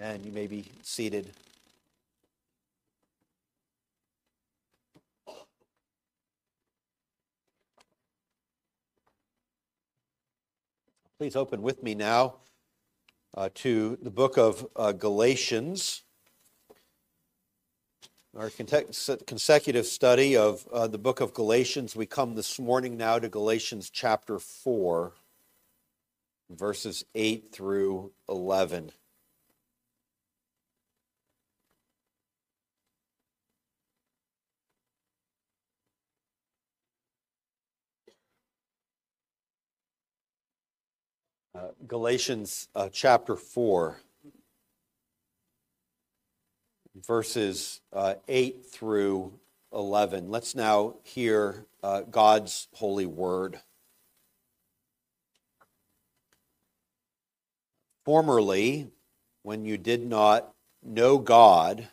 And you may be seated. Please open with me now uh, to the book of uh, Galatians. Our consecutive study of uh, the book of Galatians, we come this morning now to Galatians chapter 4, verses 8 through 11. Galatians uh, chapter 4, verses uh, 8 through 11. Let's now hear uh, God's holy word. Formerly, when you did not know God,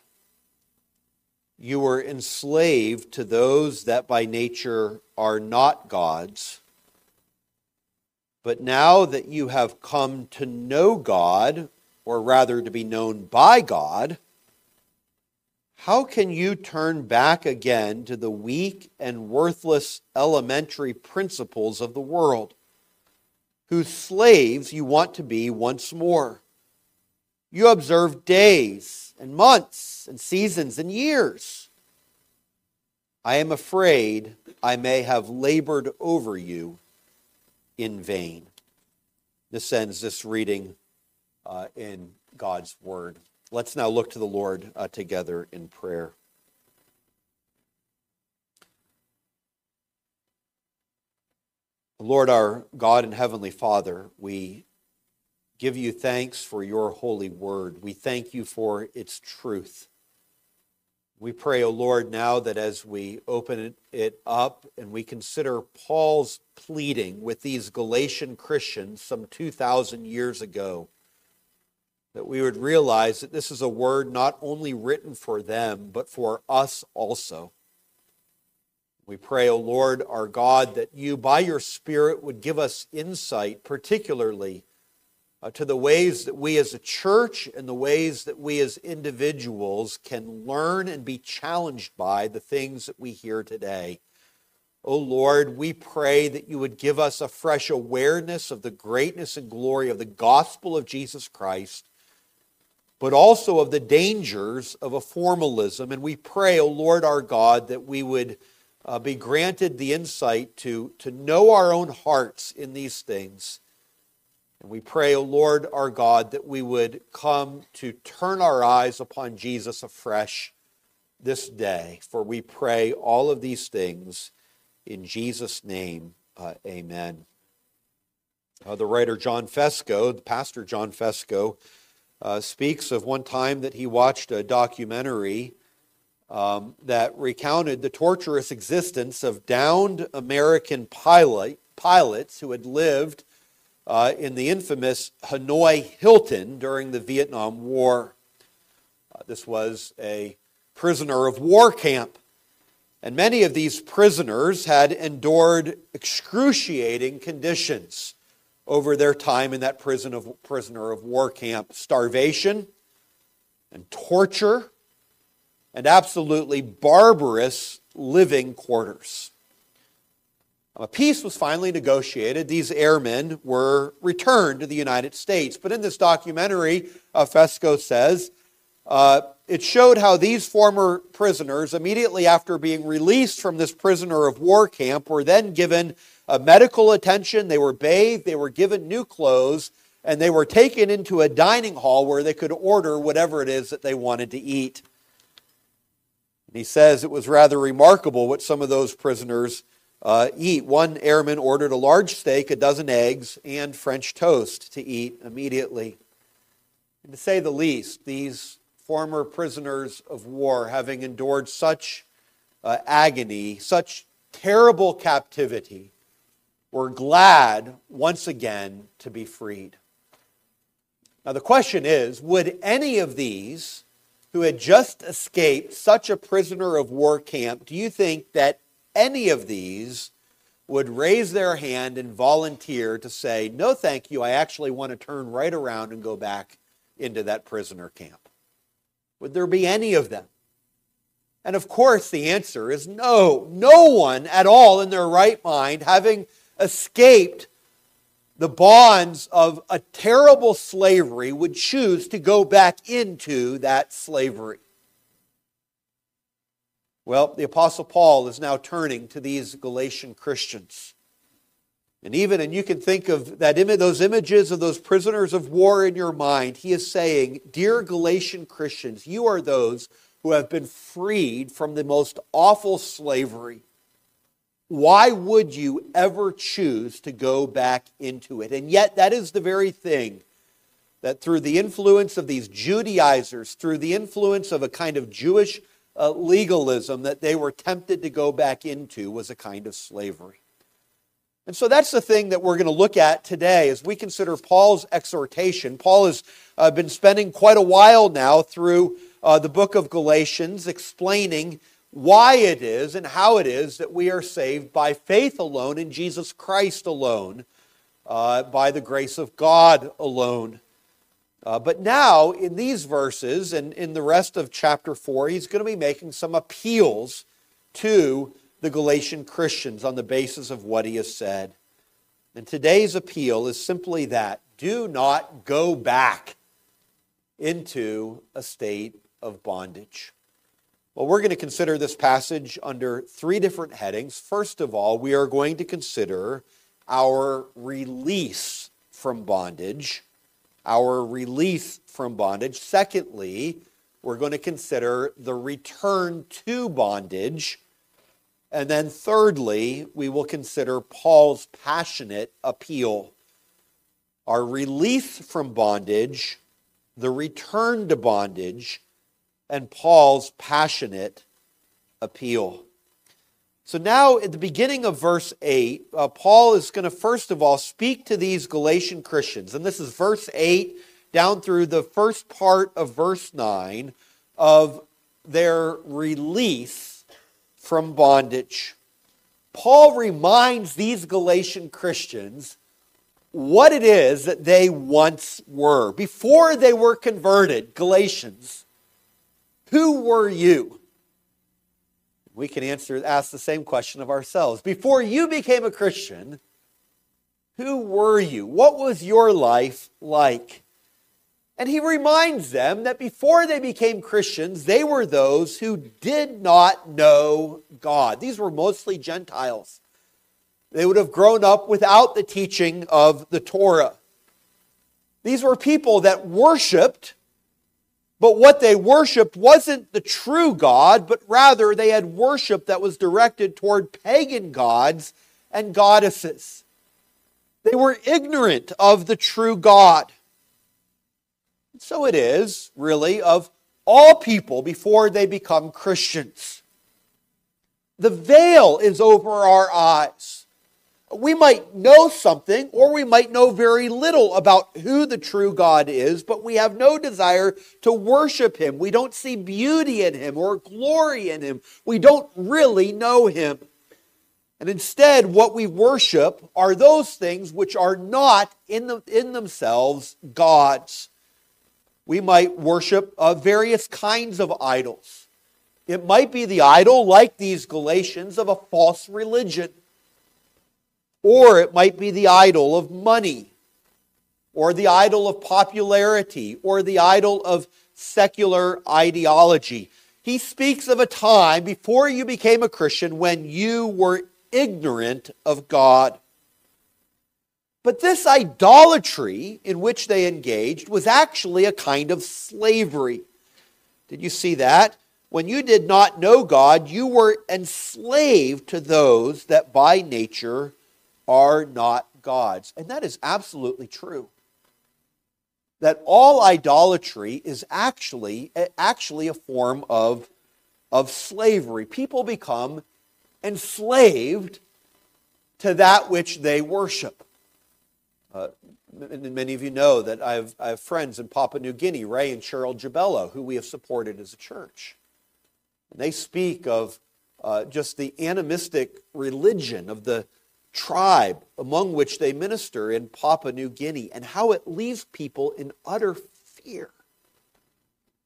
you were enslaved to those that by nature are not God's. But now that you have come to know God, or rather to be known by God, how can you turn back again to the weak and worthless elementary principles of the world, whose slaves you want to be once more? You observe days and months and seasons and years. I am afraid I may have labored over you in vain. This ends this reading uh, in God's Word. Let's now look to the Lord uh, together in prayer. Lord, our God and Heavenly Father, we give you thanks for your holy word. We thank you for its truth. We pray, O Lord, now that as we open it up and we consider Paul's pleading with these Galatian Christians some 2,000 years ago, that we would realize that this is a word not only written for them, but for us also. We pray, O Lord, our God, that you, by your Spirit, would give us insight, particularly uh, to the ways that we as a church and the ways that we as individuals can learn and be challenged by the things that we hear today. Oh Lord, we pray that you would give us a fresh awareness of the greatness and glory of the gospel of Jesus Christ, but also of the dangers of a formalism. And we pray, oh Lord our God, that we would uh, be granted the insight to, to know our own hearts in these things and we pray, O Lord our God, that we would come to turn our eyes upon Jesus afresh this day. For we pray all of these things in Jesus' name. Uh, amen. Uh, the writer John Fesko, the pastor John Fesko, uh, speaks of one time that he watched a documentary um, that recounted the torturous existence of downed American pilot, pilots who had lived uh, in the infamous Hanoi Hilton during the Vietnam War. Uh, this was a prisoner of war camp. And many of these prisoners had endured excruciating conditions over their time in that prison of, prisoner of war camp starvation and torture and absolutely barbarous living quarters. A peace was finally negotiated. These airmen were returned to the United States. But in this documentary, uh, Fesko says, uh, it showed how these former prisoners, immediately after being released from this prisoner of war camp, were then given uh, medical attention. They were bathed, they were given new clothes, and they were taken into a dining hall where they could order whatever it is that they wanted to eat. And he says it was rather remarkable what some of those prisoners uh, eat. One airman ordered a large steak, a dozen eggs, and French toast to eat immediately. And to say the least, these former prisoners of war, having endured such uh, agony, such terrible captivity, were glad once again to be freed. Now, the question is would any of these who had just escaped such a prisoner of war camp, do you think that any of these would raise their hand and volunteer to say, No, thank you, I actually want to turn right around and go back into that prisoner camp? Would there be any of them? And of course, the answer is no. No one at all in their right mind, having escaped the bonds of a terrible slavery, would choose to go back into that slavery. Well, the Apostle Paul is now turning to these Galatian Christians. And even, and you can think of that those images of those prisoners of war in your mind. He is saying, Dear Galatian Christians, you are those who have been freed from the most awful slavery. Why would you ever choose to go back into it? And yet, that is the very thing that through the influence of these Judaizers, through the influence of a kind of Jewish uh, legalism that they were tempted to go back into, was a kind of slavery. And so that's the thing that we're going to look at today as we consider Paul's exhortation. Paul has uh, been spending quite a while now through uh, the book of Galatians, explaining why it is and how it is that we are saved by faith alone in Jesus Christ alone, uh, by the grace of God alone. Uh, but now, in these verses and in the rest of chapter 4, he's going to be making some appeals to the Galatian Christians on the basis of what he has said. And today's appeal is simply that do not go back into a state of bondage. Well, we're going to consider this passage under three different headings. First of all, we are going to consider our release from bondage. Our release from bondage. Secondly, we're going to consider the return to bondage. And then thirdly, we will consider Paul's passionate appeal. Our release from bondage, the return to bondage, and Paul's passionate appeal. So now, at the beginning of verse 8, uh, Paul is going to first of all speak to these Galatian Christians. And this is verse 8 down through the first part of verse 9 of their release from bondage. Paul reminds these Galatian Christians what it is that they once were. Before they were converted, Galatians, who were you? We can answer, ask the same question of ourselves. Before you became a Christian, who were you? What was your life like? And he reminds them that before they became Christians, they were those who did not know God. These were mostly Gentiles. They would have grown up without the teaching of the Torah. These were people that worshiped but what they worshiped wasn't the true God, but rather they had worship that was directed toward pagan gods and goddesses. They were ignorant of the true God. So it is, really, of all people before they become Christians. The veil is over our eyes we might know something or we might know very little about who the true God is, but we have no desire to worship him. We don't see beauty in him or glory in him. We don't really know him. And instead, what we worship are those things which are not in, the, in themselves gods. We might worship uh, various kinds of idols. It might be the idol, like these Galatians, of a false religion. Or it might be the idol of money, or the idol of popularity, or the idol of secular ideology. He speaks of a time before you became a Christian when you were ignorant of God. But this idolatry in which they engaged was actually a kind of slavery. Did you see that? When you did not know God, you were enslaved to those that by nature are not gods. And that is absolutely true. That all idolatry is actually, actually a form of, of slavery. People become enslaved to that which they worship. Uh, many of you know that I have, I have friends in Papua New Guinea, Ray and Cheryl Jabello, who we have supported as a church. And they speak of uh, just the animistic religion of the, tribe among which they minister in Papua New Guinea and how it leaves people in utter fear.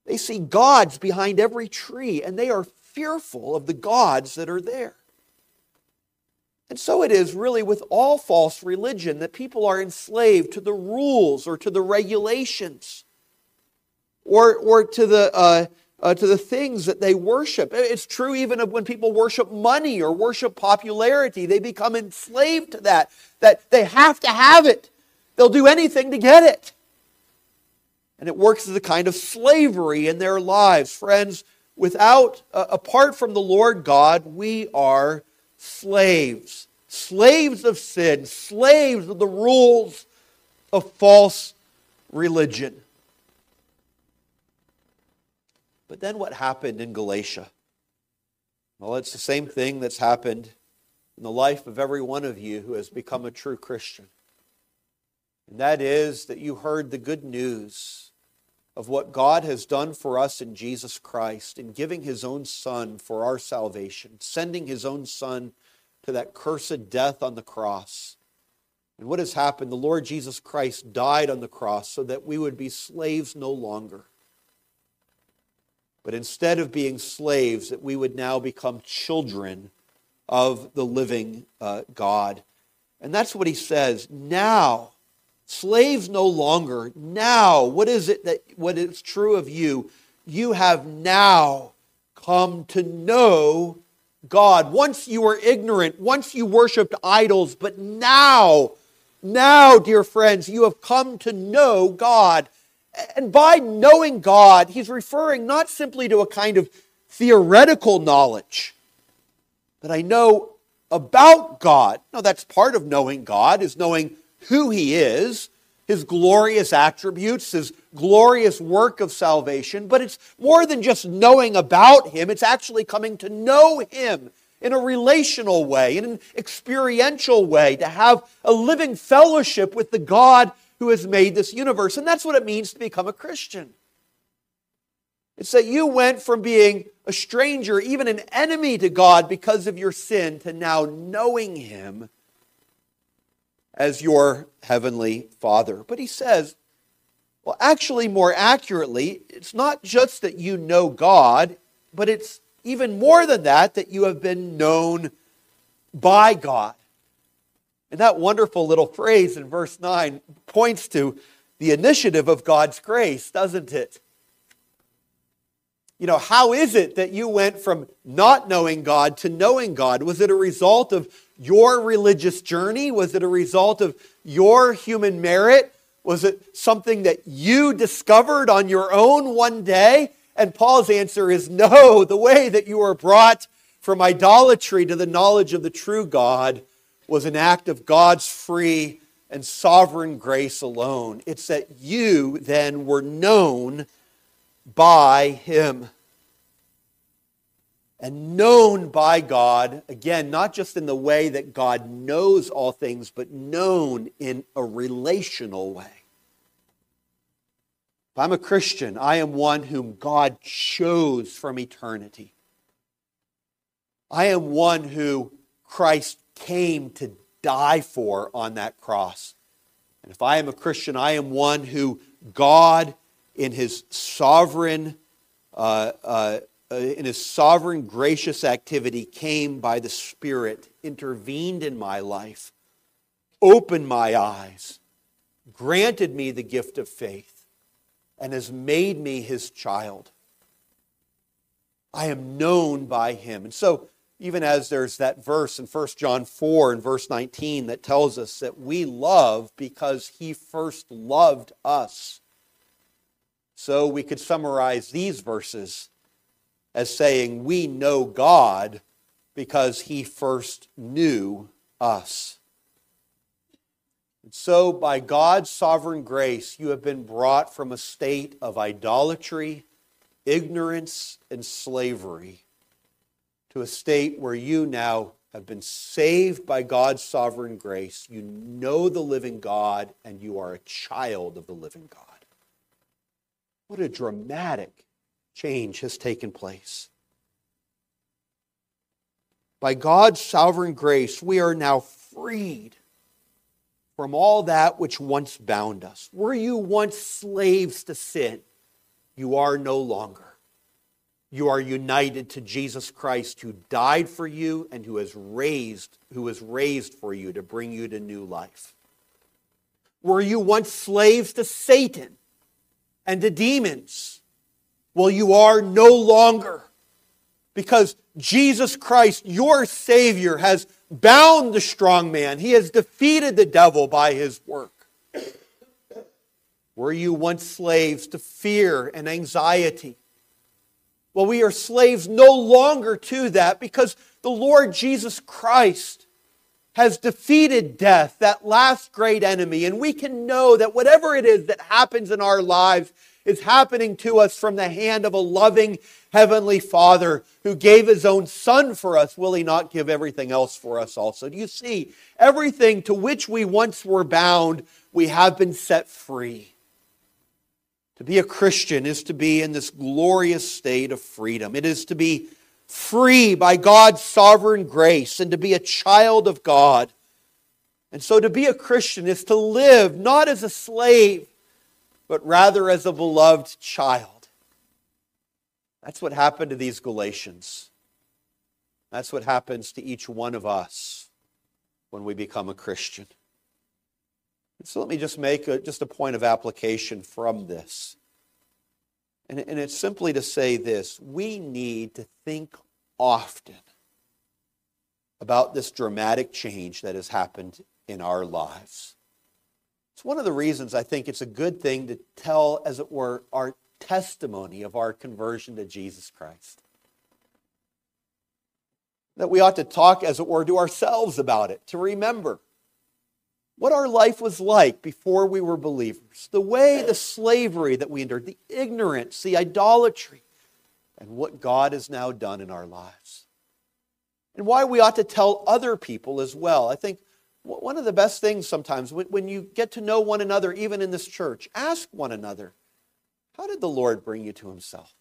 They see gods behind every tree, and they are fearful of the gods that are there. And so it is really with all false religion that people are enslaved to the rules or to the regulations or, or to, the, uh, uh, to the things that they worship. It's true even of when people worship money or worship popularity. They become enslaved to that, that they have to have it. They'll do anything to get it. And it works as a kind of slavery in their lives. Friends, without, uh, apart from the Lord God, we are slaves. Slaves of sin, slaves of the rules of false religion. But then what happened in Galatia? Well, it's the same thing that's happened in the life of every one of you who has become a true Christian. And that is that you heard the good news of what God has done for us in Jesus Christ in giving his own Son for our salvation, sending his own Son to that cursed death on the cross. And what has happened? The Lord Jesus Christ died on the cross so that we would be slaves no longer. But instead of being slaves, that we would now become children of the living uh, God. And that's what he says. Now, Slaves no longer. Now, what is it that what is true of you? You have now come to know God. Once you were ignorant, once you worshiped idols, but now, now, dear friends, you have come to know God. And by knowing God, he's referring not simply to a kind of theoretical knowledge that I know about God. No, that's part of knowing God, is knowing who he is, his glorious attributes, his glorious work of salvation, but it's more than just knowing about him, it's actually coming to know him in a relational way, in an experiential way, to have a living fellowship with the God who has made this universe. And that's what it means to become a Christian. It's that you went from being a stranger, even an enemy to God because of your sin, to now knowing Him as your heavenly Father. But he says, well, actually, more accurately, it's not just that you know God, but it's even more than that, that you have been known by God. And that wonderful little phrase in verse 9 points to the initiative of God's grace, doesn't it? You know, how is it that you went from not knowing God to knowing God? Was it a result of your religious journey? Was it a result of your human merit? Was it something that you discovered on your own one day? And Paul's answer is no. The way that you were brought from idolatry to the knowledge of the true God was an act of God's free and sovereign grace alone. It's that you then were known by Him and known by God, again, not just in the way that God knows all things, but known in a relational way. If I'm a Christian, I am one whom God chose from eternity. I am one who Christ came to die for on that cross. And if I am a Christian, I am one who God, in his sovereign uh, uh, uh, in his sovereign, gracious activity, came by the Spirit, intervened in my life, opened my eyes, granted me the gift of faith, and has made me his child. I am known by him. And so, even as there's that verse in 1 John 4 and verse 19 that tells us that we love because he first loved us. So we could summarize these verses as saying, We know God because he first knew us. And so, by God's sovereign grace, you have been brought from a state of idolatry, ignorance, and slavery to a state where you now have been saved by God's sovereign grace. You know the living God, and you are a child of the living God. What a dramatic change has taken place. By God's sovereign grace, we are now freed from all that which once bound us. Were you once slaves to sin? You are no longer. You are united to Jesus Christ who died for you and who has raised who was raised for you to bring you to new life. Were you once slaves to Satan and to demons? Well, you are no longer because Jesus Christ, your Savior, has bound the strong man. He has defeated the devil by his work. Were you once slaves to fear and anxiety? Well, we are slaves no longer to that because the Lord Jesus Christ has defeated death, that last great enemy. And we can know that whatever it is that happens in our lives is happening to us from the hand of a loving Heavenly Father who gave His own Son for us. Will He not give everything else for us also? Do you see? Everything to which we once were bound, we have been set free. To be a Christian is to be in this glorious state of freedom. It is to be free by God's sovereign grace and to be a child of God. And so to be a Christian is to live not as a slave, but rather as a beloved child. That's what happened to these Galatians. That's what happens to each one of us when we become a Christian. So let me just make a, just a point of application from this. And, and it's simply to say this we need to think often about this dramatic change that has happened in our lives. It's one of the reasons I think it's a good thing to tell, as it were, our testimony of our conversion to Jesus Christ. That we ought to talk, as it were, to ourselves about it, to remember what our life was like before we were believers, the way, the slavery that we endured, the ignorance, the idolatry, and what God has now done in our lives. And why we ought to tell other people as well. I think one of the best things sometimes when, you get to know one another, even in this church, ask one another, how did the Lord bring you to himself?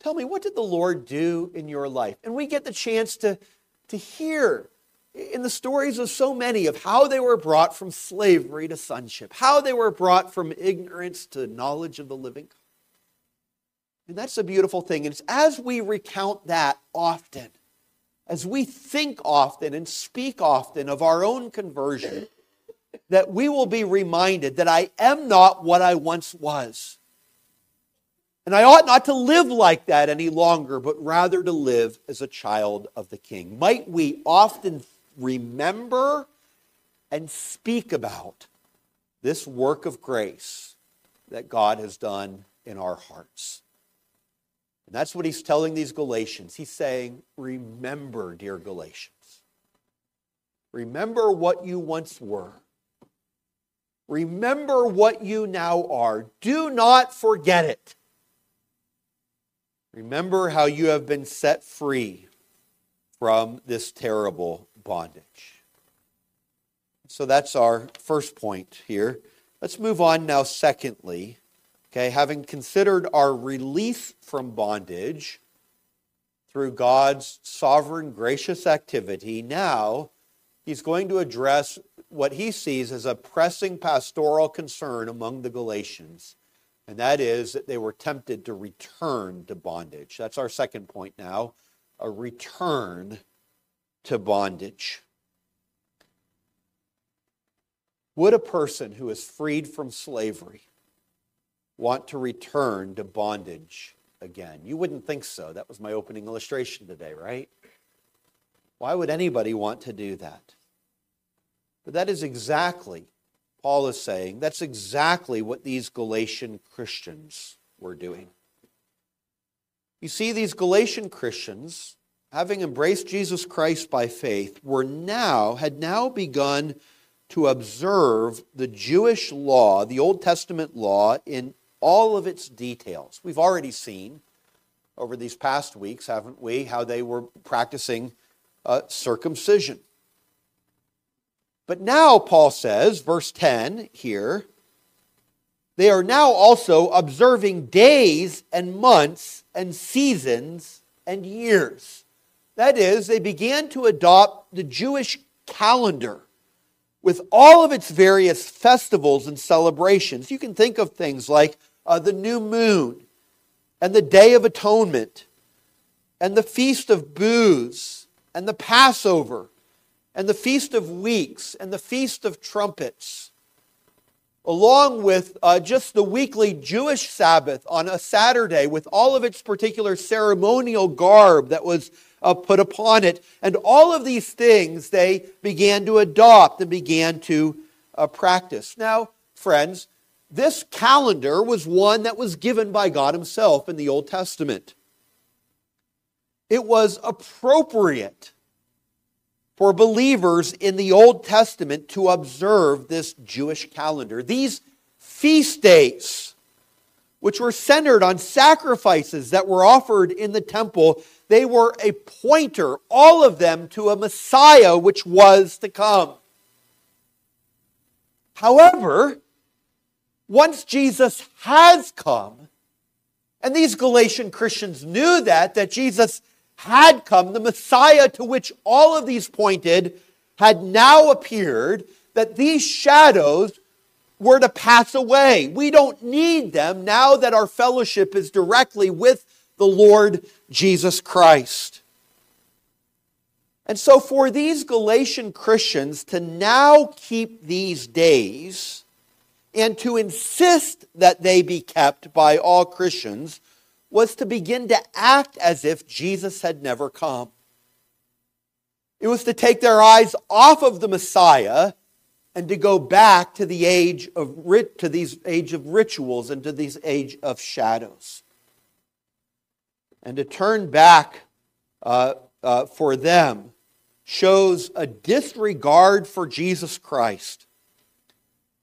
Tell me, what did the Lord do in your life? And we get the chance to, to hear in the stories of so many of how they were brought from slavery to sonship, how they were brought from ignorance to knowledge of the living. And that's a beautiful thing. And it's as we recount that often as we think often and speak often of our own conversion, that we will be reminded that I am not what I once was. And I ought not to live like that any longer, but rather to live as a child of the King. Might we often remember and speak about this work of grace that God has done in our hearts. And that's what he's telling these Galatians. He's saying, Remember, dear Galatians. Remember what you once were. Remember what you now are. Do not forget it. Remember how you have been set free from this terrible bondage. So that's our first point here. Let's move on now, secondly, Okay, having considered our release from bondage through God's sovereign, gracious activity, now he's going to address what he sees as a pressing pastoral concern among the Galatians, and that is that they were tempted to return to bondage. That's our second point now a return to bondage. Would a person who is freed from slavery want to return to bondage again? You wouldn't think so. That was my opening illustration today, right? Why would anybody want to do that? But that is exactly, Paul is saying, that's exactly what these Galatian Christians were doing. You see, these Galatian Christians, having embraced Jesus Christ by faith, were now, had now begun to observe the Jewish law, the Old Testament law, in all of its details. We've already seen over these past weeks, haven't we, how they were practicing uh, circumcision. But now, Paul says, verse 10 here, they are now also observing days and months and seasons and years. That is, they began to adopt the Jewish calendar with all of its various festivals and celebrations. You can think of things like uh, the new moon and the Day of Atonement and the Feast of Booths and the Passover and the Feast of Weeks and the Feast of Trumpets, along with uh, just the weekly Jewish Sabbath on a Saturday with all of its particular ceremonial garb that was uh, put upon it. And all of these things they began to adopt and began to uh, practice. Now, friends, this calendar was one that was given by God Himself in the Old Testament. It was appropriate for believers in the Old Testament to observe this Jewish calendar. These feast days, which were centered on sacrifices that were offered in the temple, they were a pointer, all of them, to a Messiah which was to come. However, once Jesus has come, and these Galatian Christians knew that, that Jesus had come, the Messiah to which all of these pointed had now appeared, that these shadows were to pass away. We don't need them now that our fellowship is directly with the Lord Jesus Christ. And so, for these Galatian Christians to now keep these days, and to insist that they be kept by all Christians was to begin to act as if Jesus had never come. It was to take their eyes off of the Messiah and to go back to the age of to these age of rituals and to these age of shadows, and to turn back uh, uh, for them shows a disregard for Jesus Christ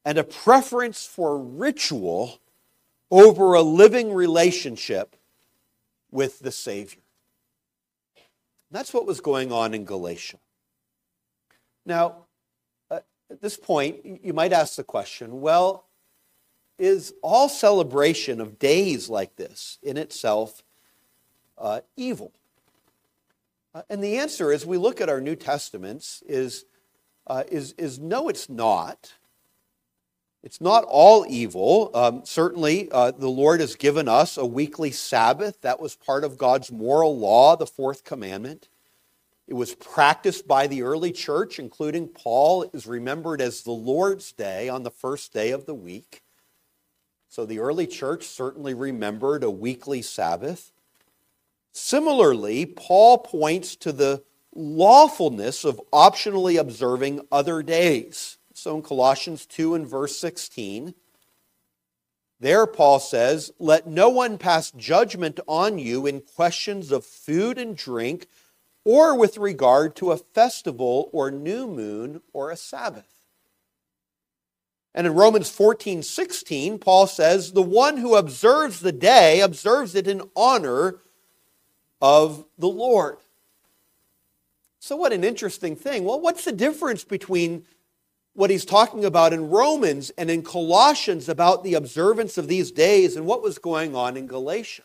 and a preference for ritual over a living relationship with the Savior. That's what was going on in Galatia. Now, uh, at this point, you might ask the question well, is all celebration of days like this in itself uh, evil? Uh, and the answer, as we look at our New Testaments, is, uh, is, is no, it's not. It's not all evil. Um, certainly, uh, the Lord has given us a weekly Sabbath. That was part of God's moral law, the fourth commandment. It was practiced by the early church, including Paul. It is remembered as the Lord's Day on the first day of the week. So the early church certainly remembered a weekly Sabbath. Similarly, Paul points to the lawfulness of optionally observing other days. So in Colossians 2 and verse 16, there Paul says, Let no one pass judgment on you in questions of food and drink, or with regard to a festival or new moon or a Sabbath. And in Romans 14, 16, Paul says, The one who observes the day observes it in honor of the Lord. So, what an interesting thing. Well, what's the difference between what he's talking about in Romans and in Colossians about the observance of these days and what was going on in Galatia.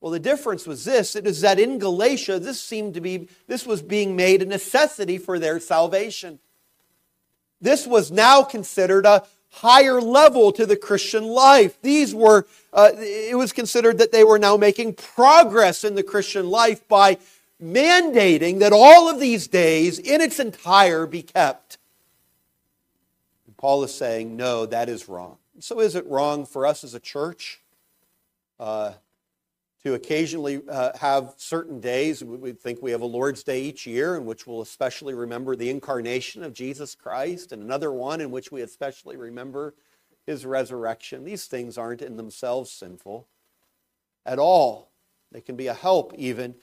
Well, the difference was this it is that in Galatia, this seemed to be, this was being made a necessity for their salvation. This was now considered a higher level to the Christian life. These were, uh, it was considered that they were now making progress in the Christian life by mandating that all of these days in its entire be kept. Paul is saying, no, that is wrong. So, is it wrong for us as a church uh, to occasionally uh, have certain days? We think we have a Lord's Day each year in which we'll especially remember the incarnation of Jesus Christ, and another one in which we especially remember his resurrection. These things aren't in themselves sinful at all. They can be a help, even.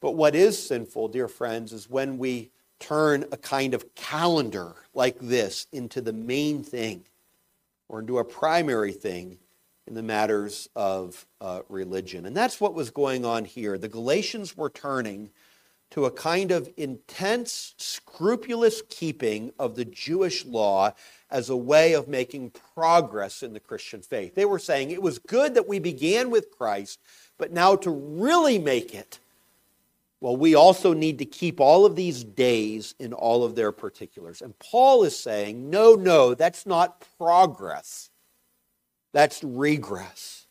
But what is sinful, dear friends, is when we turn a kind of calendar like this into the main thing or into a primary thing in the matters of uh, religion. And that's what was going on here. The Galatians were turning to a kind of intense, scrupulous keeping of the Jewish law as a way of making progress in the Christian faith. They were saying it was good that we began with Christ, but now to really make it well, we also need to keep all of these days in all of their particulars. And Paul is saying, no, no, that's not progress, that's regress.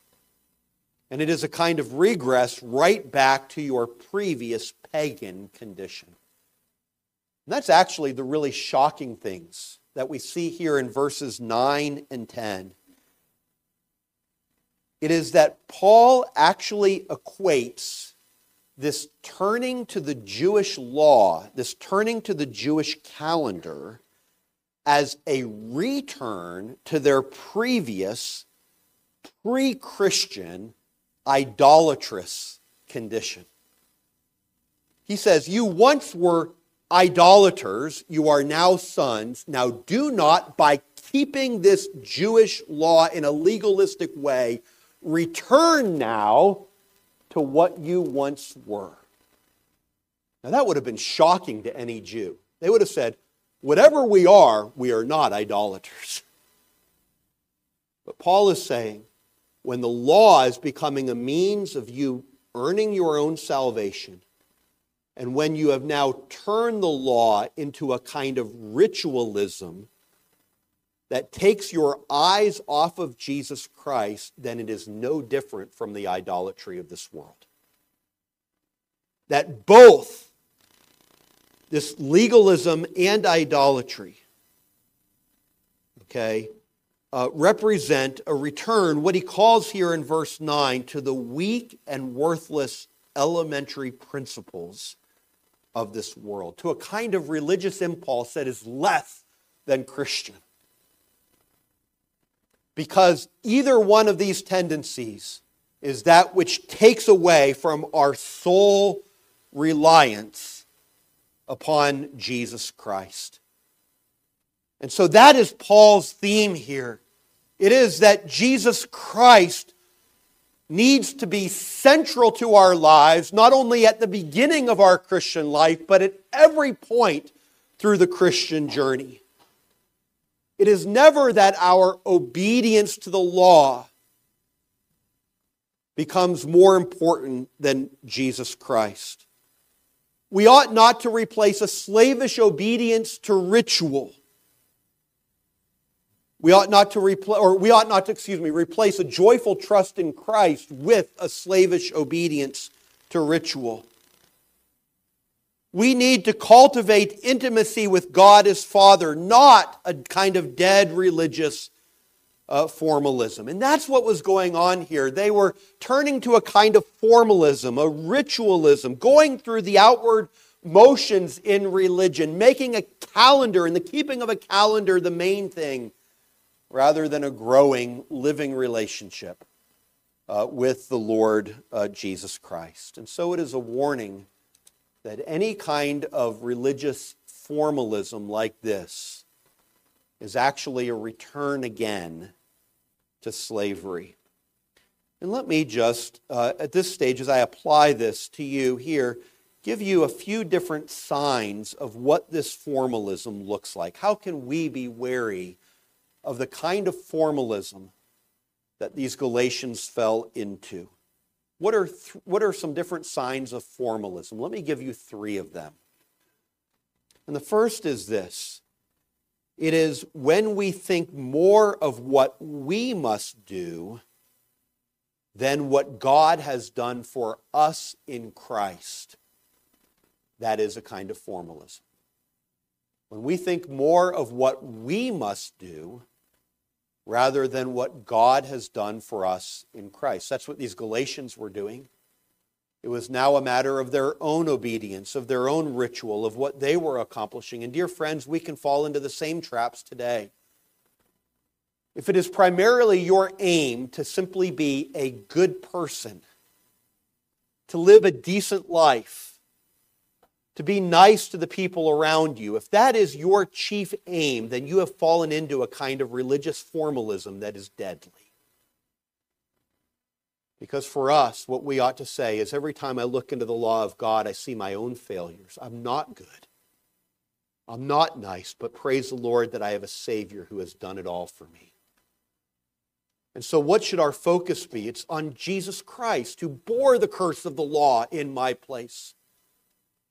And it is a kind of regress right back to your previous pagan condition. And that's actually the really shocking things that we see here in verses 9 and 10. It is that Paul actually equates this turning to the Jewish law, this turning to the Jewish calendar, as a return to their previous pre Christian idolatrous condition. He says, You once were idolaters, you are now sons. Now do not, by keeping this Jewish law in a legalistic way, return now to what you once were. Now that would have been shocking to any Jew. They would have said, Whatever we are, we are not idolaters. But Paul is saying, when the law is becoming a means of you earning your own salvation, and when you have now turned the law into a kind of ritualism that takes your eyes off of Jesus Christ, then it is no different from the idolatry of this world. That both this legalism and idolatry, okay, uh, represent a return, what he calls here in verse 9, to the weak and worthless elementary principles of this world, to a kind of religious impulse that is less than Christian. Because either one of these tendencies is that which takes away from our sole reliance upon Jesus Christ. And so that is Paul's theme here. It is that Jesus Christ needs to be central to our lives, not only at the beginning of our Christian life, but at every point through the Christian journey. It is never that our obedience to the law becomes more important than Jesus Christ. We ought not to replace a slavish obedience to ritual we ought not to replace, or we ought not to, excuse me, replace a joyful trust in Christ with a slavish obedience to ritual. We need to cultivate intimacy with God as Father, not a kind of dead religious uh, formalism. And that's what was going on here. They were turning to a kind of formalism, a ritualism, going through the outward motions in religion, making a calendar and the keeping of a calendar the main thing rather than a growing, living relationship uh, with the Lord uh, Jesus Christ. And so it is a warning that any kind of religious formalism like this is actually a return again to slavery. And let me just, uh, at this stage, as I apply this to you here, give you a few different signs of what this formalism looks like. How can we be wary of the kind of formalism that these Galatians fell into. What are, th- what are some different signs of formalism? Let me give you three of them. And the first is this it is when we think more of what we must do than what God has done for us in Christ. That is a kind of formalism. When we think more of what we must do rather than what God has done for us in Christ. That's what these Galatians were doing. It was now a matter of their own obedience, of their own ritual, of what they were accomplishing. And dear friends, we can fall into the same traps today. If it is primarily your aim to simply be a good person, to live a decent life, to be nice to the people around you, if that is your chief aim, then you have fallen into a kind of religious formalism that is deadly. Because for us, what we ought to say is every time I look into the law of God, I see my own failures. I'm not good. I'm not nice, but praise the Lord that I have a Savior who has done it all for me. And so, what should our focus be? It's on Jesus Christ, who bore the curse of the law in my place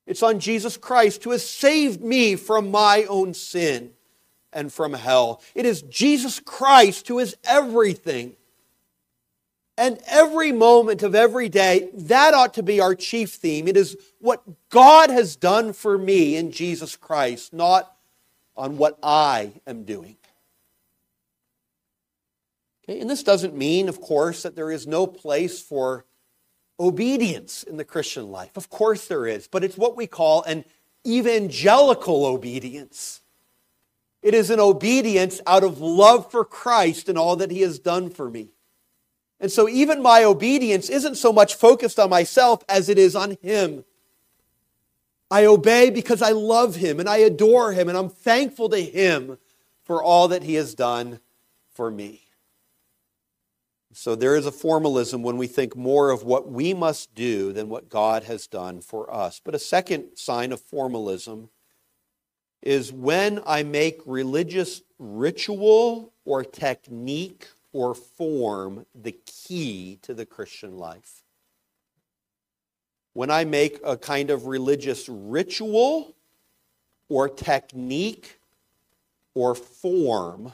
It's on Jesus Christ who has saved me from my own sin and from hell. It is Jesus Christ who is everything. And every moment of every day, that ought to be our chief theme. It is what God has done for me in Jesus Christ, not on what I am doing. Okay? And this doesn't mean, of course, that there is no place for obedience in the Christian life. Of course there is, but it's what we call an evangelical obedience. It is an obedience out of love for Christ and all that he has done for me. And so even my obedience isn't so much focused on myself as it is on him. I obey because I love him and I adore him and I'm thankful to him for all that he has done for me. So there is a formalism when we think more of what we must do than what God has done for us. But a second sign of formalism is when I make religious ritual or technique or form the key to the Christian life. When I make a kind of religious ritual or technique or form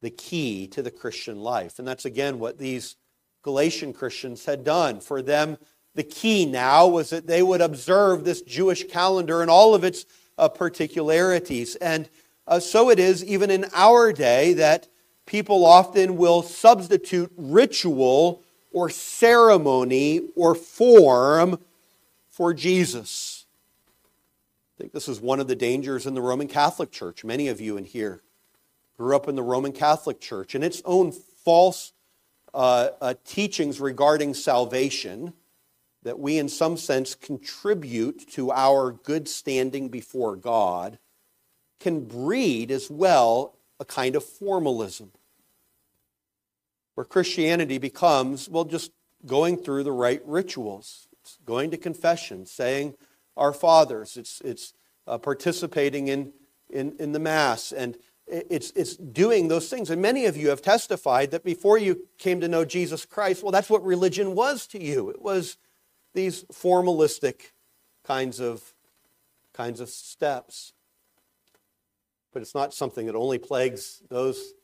the key to the Christian life. And that's again what these Galatian Christians had done. For them, the key now was that they would observe this Jewish calendar and all of its uh, particularities. And uh, so it is even in our day that people often will substitute ritual or ceremony or form for Jesus. I think this is one of the dangers in the Roman Catholic Church. Many of you in here grew up in the Roman Catholic Church, and its own false uh, uh, teachings regarding salvation that we, in some sense, contribute to our good standing before God can breed as well a kind of formalism where Christianity becomes, well, just going through the right rituals. It's going to confession, saying our fathers. It's, it's uh, participating in, in, in the Mass. And it's, it's doing those things. And many of you have testified that before you came to know Jesus Christ, well, that's what religion was to you. It was these formalistic kinds of, kinds of steps. But it's not something that only plagues those,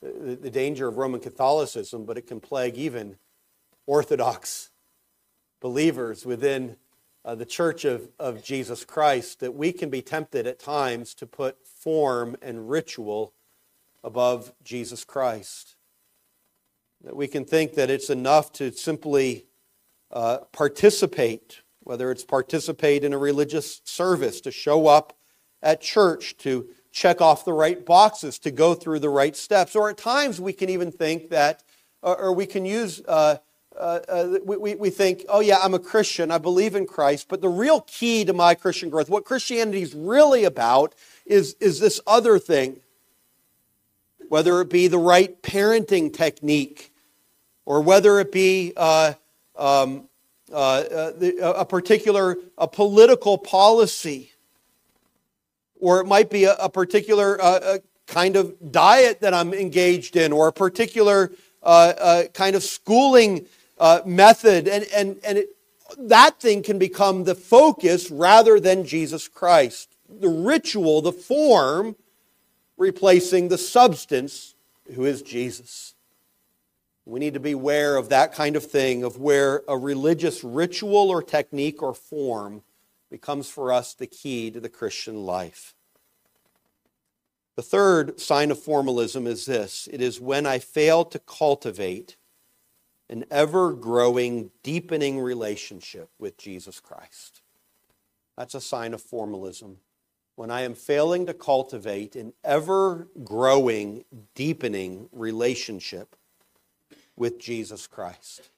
the, the danger of Roman Catholicism, but it can plague even Orthodox believers within uh, the church of, of Jesus Christ that we can be tempted at times to put form and ritual above Jesus Christ. That we can think that it's enough to simply uh, participate, whether it's participate in a religious service, to show up at church, to check off the right boxes, to go through the right steps. Or at times we can even think that, or we can use uh, uh, uh, we, we think, oh, yeah, I'm a Christian, I believe in Christ, but the real key to my Christian growth, what Christianity is really about, is, is this other thing. Whether it be the right parenting technique, or whether it be uh, um, uh, uh, the, a particular a political policy, or it might be a, a particular uh, kind of diet that I'm engaged in, or a particular kind of schooling uh, method, and, and, and it, that thing can become the focus rather than Jesus Christ. The ritual, the form, replacing the substance, who is Jesus. We need to be aware of that kind of thing, of where a religious ritual or technique or form becomes for us the key to the Christian life. The third sign of formalism is this it is when I fail to cultivate an ever growing, deepening relationship with Jesus Christ. That's a sign of formalism. When I am failing to cultivate an ever growing, deepening relationship with Jesus Christ.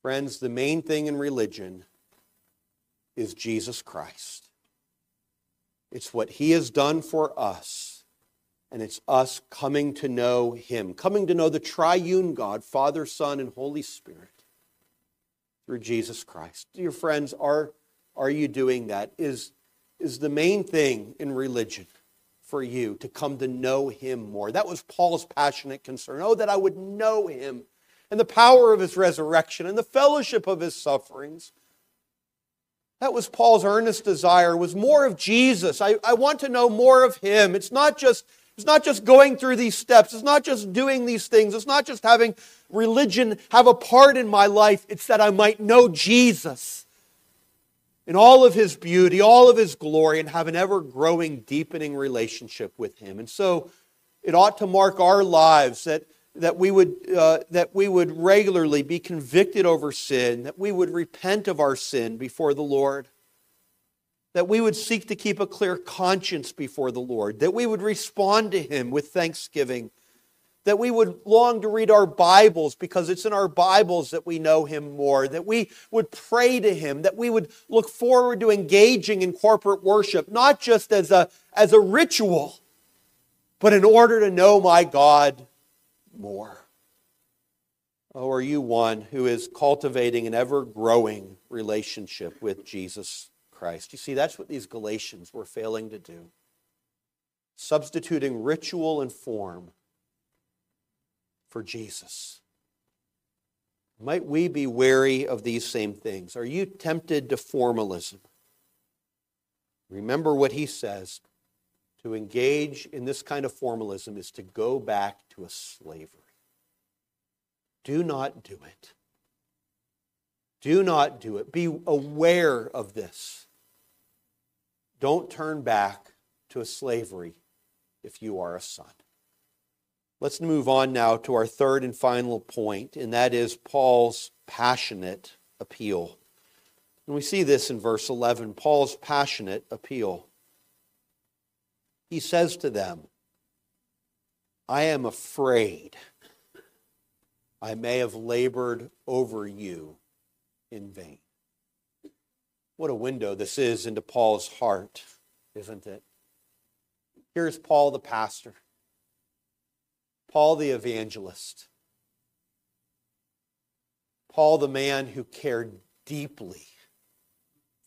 Friends, the main thing in religion is Jesus Christ. It's what he has done for us and it's us coming to know Him, coming to know the triune God, Father, Son, and Holy Spirit through Jesus Christ. Dear friends, are, are you doing that? Is, is the main thing in religion for you to come to know Him more? That was Paul's passionate concern. Oh, that I would know Him and the power of His resurrection and the fellowship of His sufferings That was Paul's earnest desire, was more of Jesus. I, I want to know more of him. It's not just it's not just going through these steps. It's not just doing these things. It's not just having religion have a part in my life. It's that I might know Jesus in all of his beauty, all of his glory, and have an ever growing, deepening relationship with him. And so it ought to mark our lives that, that, we would, uh, that we would regularly be convicted over sin, that we would repent of our sin before the Lord that we would seek to keep a clear conscience before the Lord, that we would respond to Him with thanksgiving, that we would long to read our Bibles because it's in our Bibles that we know Him more, that we would pray to Him, that we would look forward to engaging in corporate worship, not just as a, as a ritual, but in order to know my God more. Oh, are you one who is cultivating an ever growing relationship with Jesus Christ. You see, that's what these Galatians were failing to do. Substituting ritual and form for Jesus. Might we be wary of these same things? Are you tempted to formalism? Remember what he says to engage in this kind of formalism is to go back to a slavery. Do not do it. Do not do it. Be aware of this. Don't turn back to a slavery if you are a son. Let's move on now to our third and final point, and that is Paul's passionate appeal. And we see this in verse 11 Paul's passionate appeal. He says to them, I am afraid I may have labored over you in vain. What a window this is into Paul's heart, isn't it? Here's Paul the pastor, Paul the evangelist, Paul the man who cared deeply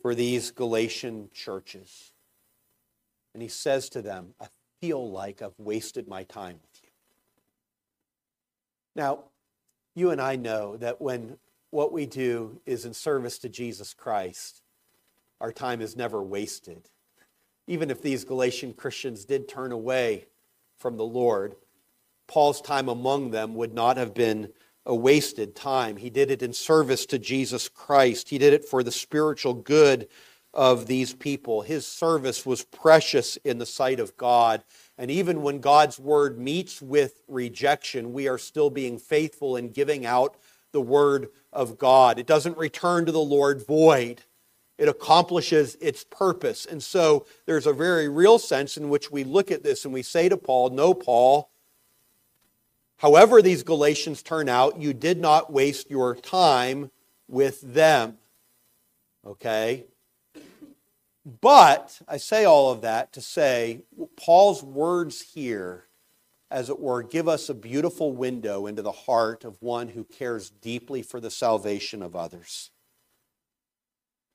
for these Galatian churches. And he says to them, I feel like I've wasted my time with you. Now, you and I know that when what we do is in service to Jesus Christ, our time is never wasted. Even if these Galatian Christians did turn away from the Lord, Paul's time among them would not have been a wasted time. He did it in service to Jesus Christ, he did it for the spiritual good of these people. His service was precious in the sight of God. And even when God's word meets with rejection, we are still being faithful in giving out the word of God. It doesn't return to the Lord void it accomplishes its purpose. And so there's a very real sense in which we look at this and we say to Paul, No, Paul, however these Galatians turn out, you did not waste your time with them. Okay? But I say all of that to say Paul's words here, as it were, give us a beautiful window into the heart of one who cares deeply for the salvation of others.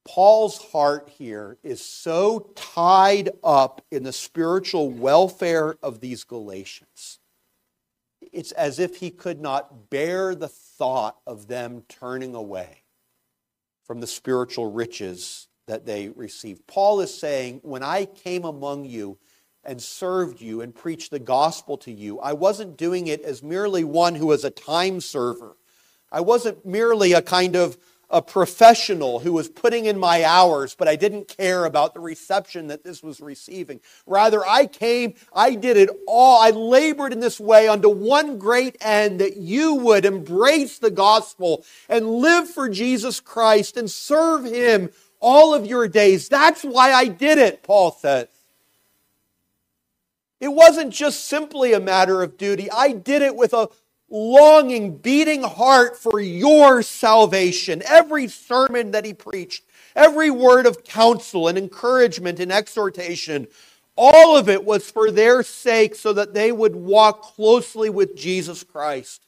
Paul's heart here is so tied up in the spiritual welfare of these Galatians. It's as if he could not bear the thought of them turning away from the spiritual riches that they received. Paul is saying, When I came among you and served you and preached the gospel to you, I wasn't doing it as merely one who was a time server. I wasn't merely a kind of a professional who was putting in my hours, but I didn't care about the reception that this was receiving. Rather, I came, I did it all. I labored in this way unto one great end that you would embrace the gospel and live for Jesus Christ and serve Him all of your days. That's why I did it, Paul says. It wasn't just simply a matter of duty. I did it with a longing, beating heart for your salvation. Every sermon that he preached, every word of counsel and encouragement and exhortation, all of it was for their sake so that they would walk closely with Jesus Christ.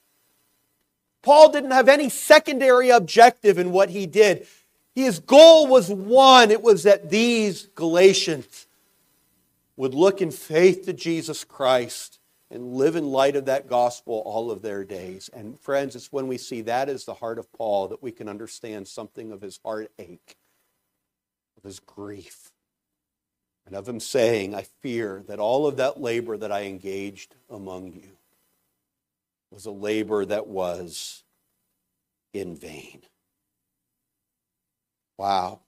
Paul didn't have any secondary objective in what he did. His goal was one it was that these Galatians would look in faith to Jesus Christ and live in light of that gospel all of their days. And friends, it's when we see that as the heart of Paul that we can understand something of his heartache. of his grief, and of him saying, I fear that all of that labor that I engaged among you was a labor that was in vain. Wow.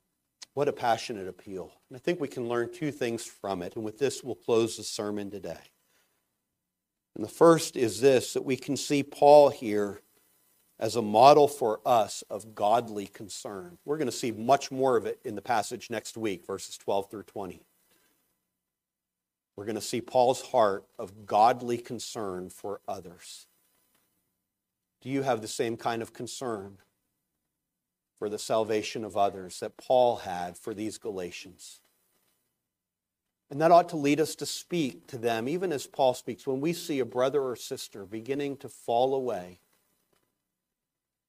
What a passionate appeal. And I think we can learn two things from it. And with this, we'll close the sermon today. And the first is this that we can see Paul here as a model for us of godly concern. We're going to see much more of it in the passage next week, verses 12 through 20. We're going to see Paul's heart of godly concern for others. Do you have the same kind of concern for the salvation of others that Paul had for these Galatians? And that ought to lead us to speak to them, even as Paul speaks, when we see a brother or sister beginning to fall away,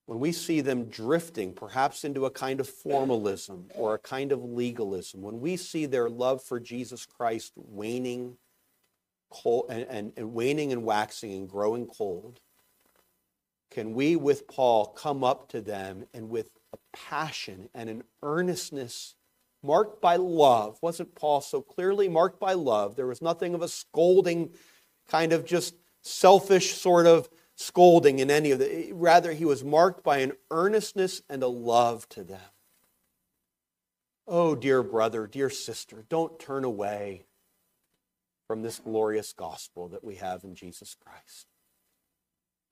when we see them drifting perhaps into a kind of formalism or a kind of legalism, when we see their love for Jesus Christ waning, cold, and, and, and waning and waxing and growing cold, can we, with Paul, come up to them and with a passion and an earnestness marked by love? Wasn't Paul so clearly marked by love? There was nothing of a scolding, kind of just selfish sort of scolding in any of it. Rather, he was marked by an earnestness and a love to them. Oh, dear brother, dear sister, don't turn away from this glorious gospel that we have in Jesus Christ.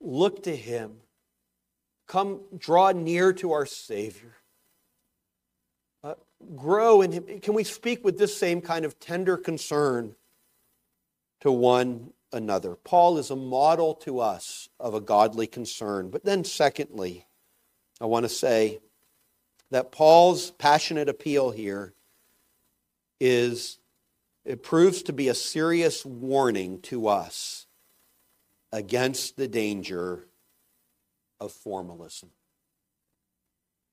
Look to him. Come draw near to our Savior. Uh, grow in him. Can we speak with this same kind of tender concern to one another? Paul is a model to us of a godly concern. But then, secondly, I want to say that Paul's passionate appeal here is it proves to be a serious warning to us against the danger of formalism.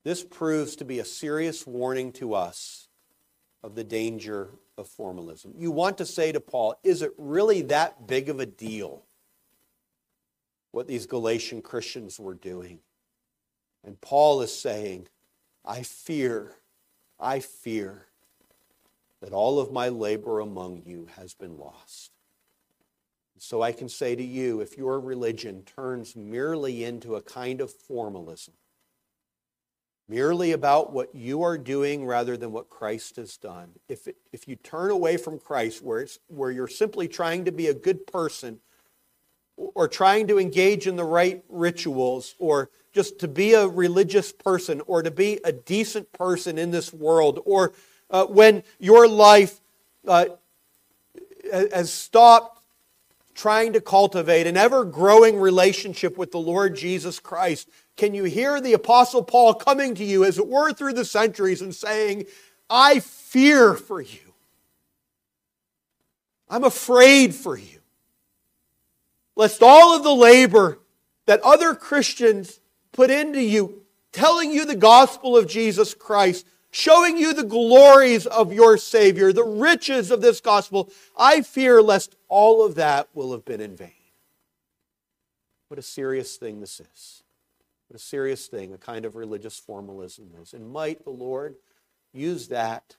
This proves to be a serious warning to us of the danger of formalism. You want to say to Paul, is it really that big of a deal what these Galatian Christians were doing? And Paul is saying, I fear, I fear that all of my labor among you has been lost. So I can say to you if your religion turns merely into a kind of formalism, merely about what you are doing rather than what Christ has done, if, it, if you turn away from Christ where, it's, where you're simply trying to be a good person or trying to engage in the right rituals or just to be a religious person or to be a decent person in this world or uh, when your life uh, has stopped trying to cultivate an ever growing relationship with the Lord Jesus Christ, can you hear the Apostle Paul coming to you, as it were, through the centuries and saying, I fear for you. I'm afraid for you. Lest all of the labor that other Christians put into you, telling you the gospel of Jesus Christ, showing you the glories of your Savior, the riches of this gospel, I fear lest all of that will have been in vain. What a serious thing this is. What a serious thing a kind of religious formalism is. And might the Lord use that,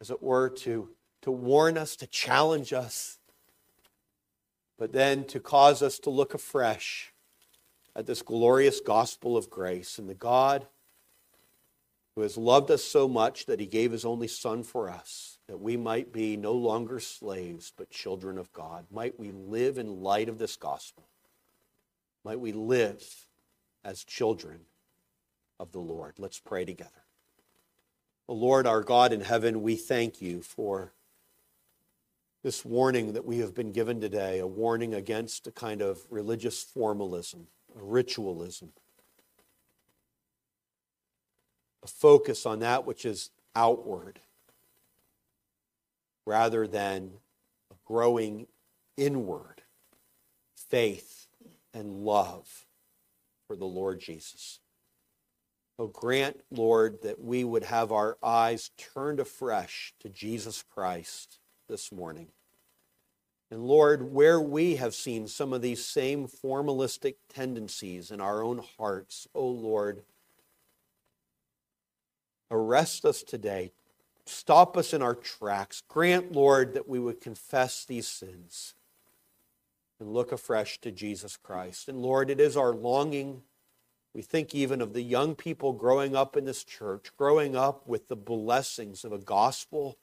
as it were, to, to warn us, to challenge us, but then to cause us to look afresh at this glorious gospel of grace and the God who has loved us so much that he gave his only Son for us, that we might be no longer slaves, but children of God. Might we live in light of this gospel. Might we live as children of the Lord. Let's pray together. O Lord, our God in heaven, we thank you for this warning that we have been given today, a warning against a kind of religious formalism, a ritualism a focus on that which is outward rather than a growing inward faith and love for the Lord Jesus. Oh, grant, Lord, that we would have our eyes turned afresh to Jesus Christ this morning. And Lord, where we have seen some of these same formalistic tendencies in our own hearts, oh Lord, Arrest us today. Stop us in our tracks. Grant, Lord, that we would confess these sins and look afresh to Jesus Christ. And Lord, it is our longing. We think even of the young people growing up in this church, growing up with the blessings of a gospel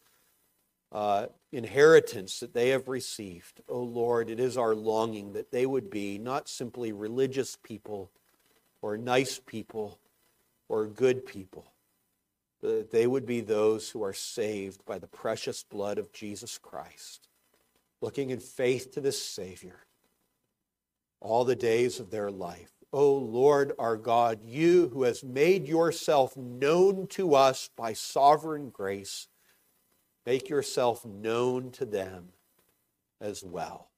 uh, inheritance that they have received. Oh Lord, it is our longing that they would be not simply religious people or nice people or good people, that they would be those who are saved by the precious blood of Jesus Christ, looking in faith to this Savior all the days of their life. O Lord our God, you who has made yourself known to us by sovereign grace, make yourself known to them as well.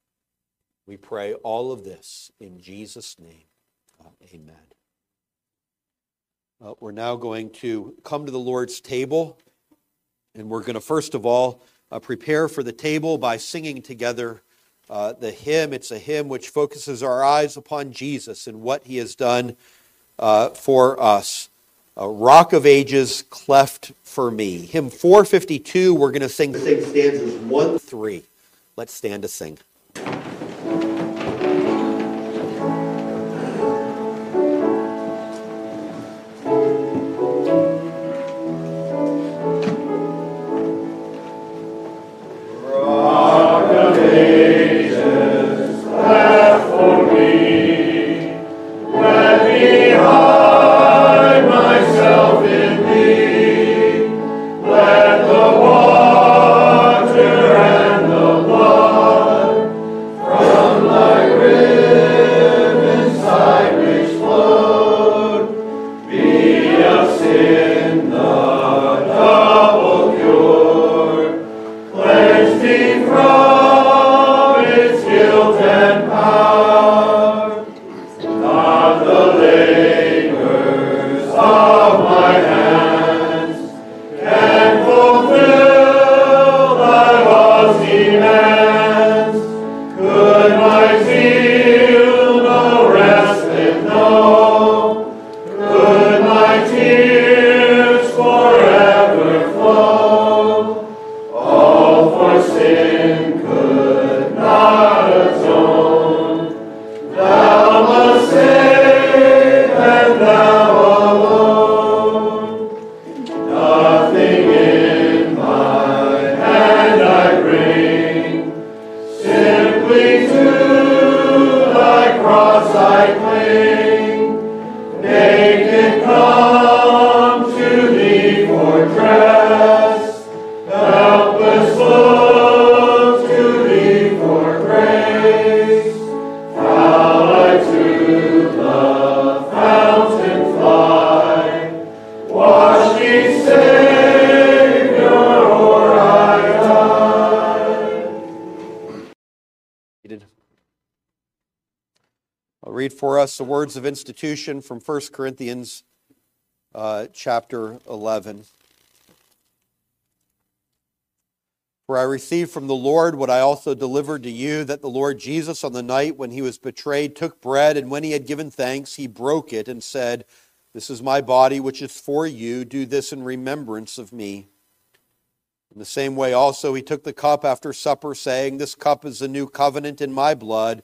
We pray all of this in Jesus' name. Uh, amen. Uh, we're now going to come to the Lord's table, and we're going to first of all uh, prepare for the table by singing together uh, the hymn. It's a hymn which focuses our eyes upon Jesus and what he has done uh, for us. A rock of ages cleft for me. Hymn 452, we're going to sing, sing stanzas 1 3. Let's stand to sing. The words of institution from 1 Corinthians uh, chapter 11. For I received from the Lord what I also delivered to you that the Lord Jesus, on the night when he was betrayed, took bread, and when he had given thanks, he broke it and said, This is my body, which is for you. Do this in remembrance of me. In the same way, also, he took the cup after supper, saying, This cup is the new covenant in my blood.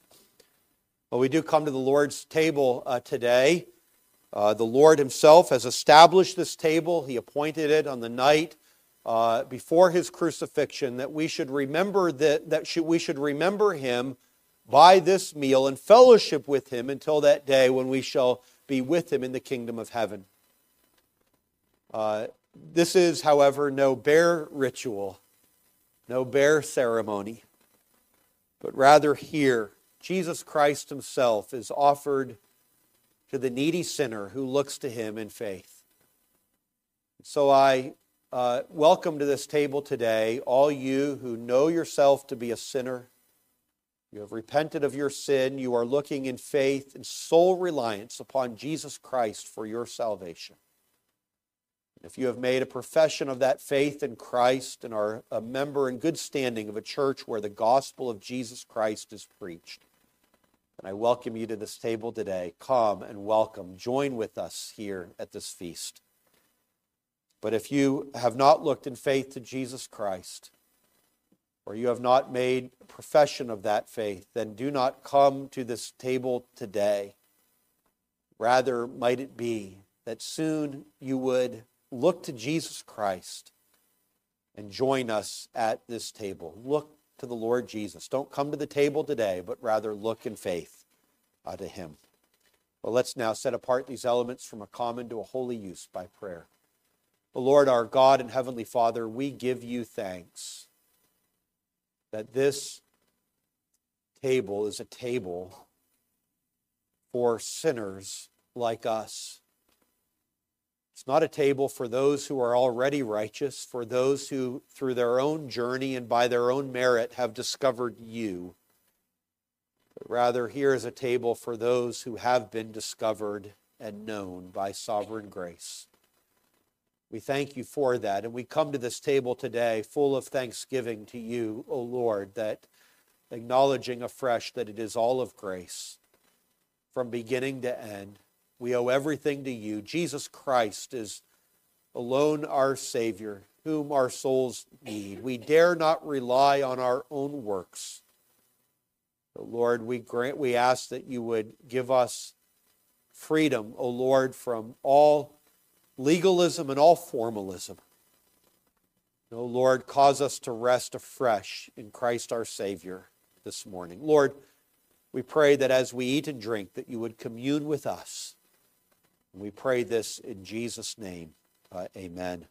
Well, we do come to the Lord's table uh, today. Uh, the Lord Himself has established this table. He appointed it on the night uh, before His crucifixion that we should remember that, that should, we should remember Him by this meal and fellowship with Him until that day when we shall be with Him in the kingdom of heaven. Uh, this is, however, no bare ritual, no bare ceremony, but rather here Jesus Christ himself is offered to the needy sinner who looks to him in faith. So I uh, welcome to this table today, all you who know yourself to be a sinner. You have repented of your sin. You are looking in faith and sole reliance upon Jesus Christ for your salvation. If you have made a profession of that faith in Christ and are a member in good standing of a church where the gospel of Jesus Christ is preached, then I welcome you to this table today. Come and welcome. Join with us here at this feast. But if you have not looked in faith to Jesus Christ, or you have not made profession of that faith, then do not come to this table today. Rather, might it be that soon you would look to Jesus Christ and join us at this table. Look to the Lord Jesus. Don't come to the table today, but rather look in faith uh, to Him. Well, let's now set apart these elements from a common to a holy use by prayer. The Lord our God and Heavenly Father, we give you thanks that this table is a table for sinners like us. It's not a table for those who are already righteous, for those who, through their own journey and by their own merit, have discovered you. But rather, here is a table for those who have been discovered and known by sovereign grace. We thank you for that. And we come to this table today full of thanksgiving to you, O Lord, that acknowledging afresh that it is all of grace from beginning to end. We owe everything to you. Jesus Christ is alone our Savior, whom our souls need. We dare not rely on our own works. But Lord, we grant we ask that you would give us freedom, O Lord, from all legalism and all formalism. O Lord, cause us to rest afresh in Christ our Savior this morning. Lord, we pray that as we eat and drink, that you would commune with us we pray this in Jesus' name. Uh, amen.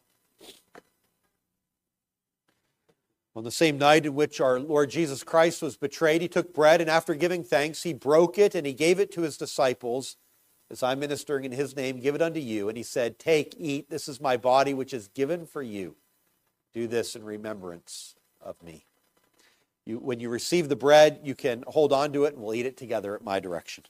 On the same night in which our Lord Jesus Christ was betrayed, he took bread, and after giving thanks, he broke it and he gave it to his disciples. As I'm ministering in his name, give it unto you. And he said, Take, eat, this is my body which is given for you. Do this in remembrance of me. You, when you receive the bread, you can hold on to it and we'll eat it together at my direction.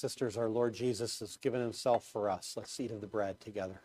Sisters, our Lord Jesus has given himself for us. Let's eat of the bread together.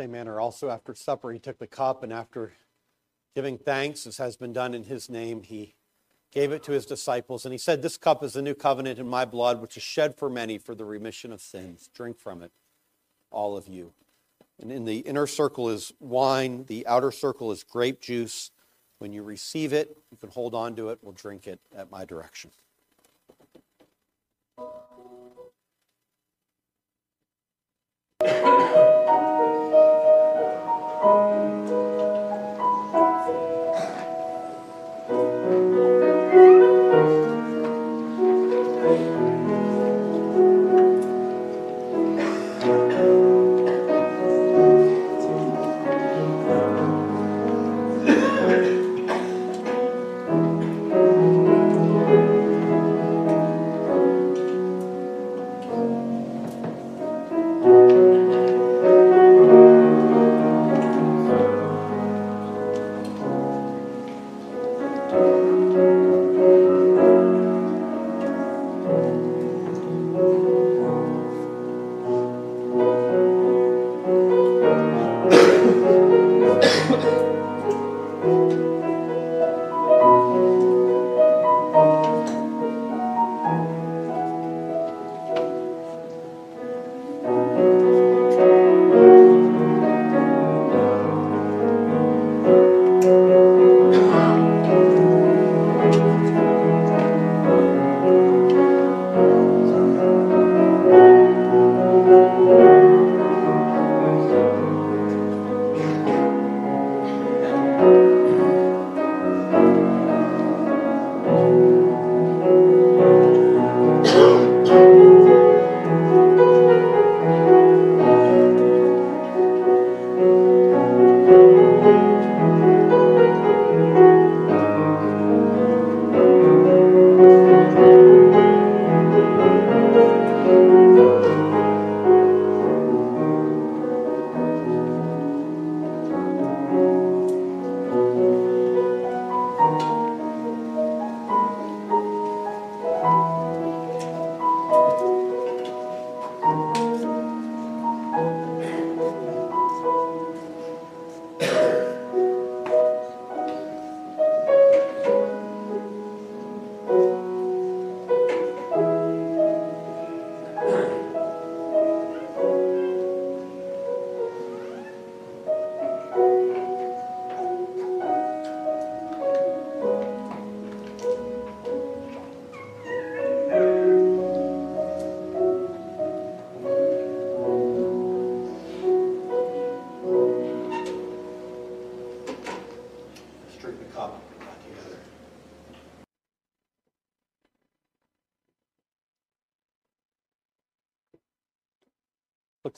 Same manner, also after supper, he took the cup, and after giving thanks, as has been done in his name, he gave it to his disciples. And he said, This cup is the new covenant in my blood, which is shed for many for the remission of sins. Drink from it, all of you. And in the inner circle is wine, the outer circle is grape juice. When you receive it, you can hold on to it. We'll drink it at my direction.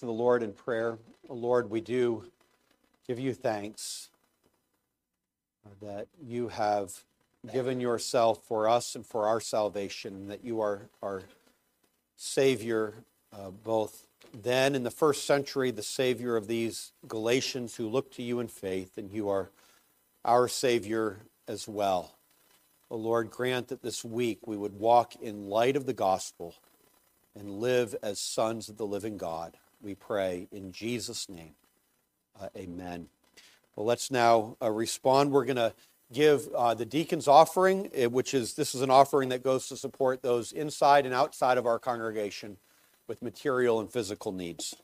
To the Lord in prayer. Oh, Lord, we do give you thanks that you have given yourself for us and for our salvation, that you are our Savior, uh, both then in the first century, the Savior of these Galatians who look to you in faith, and you are our Savior as well. Oh, Lord, grant that this week we would walk in light of the gospel and live as sons of the living God we pray in Jesus' name. Uh, amen. Well, let's now uh, respond. We're going to give uh, the deacon's offering, eh, which is this is an offering that goes to support those inside and outside of our congregation with material and physical needs.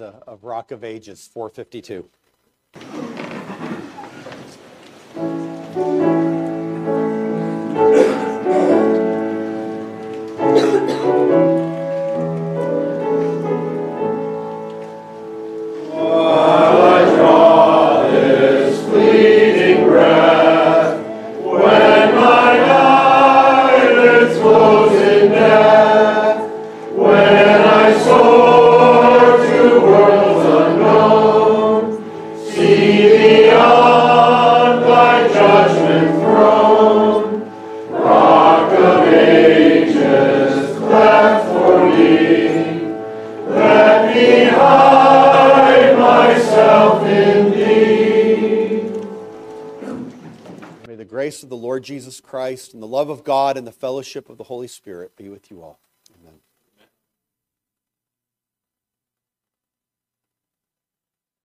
Of Rock of Ages, 452. Fellowship of the Holy Spirit be with you all. Amen.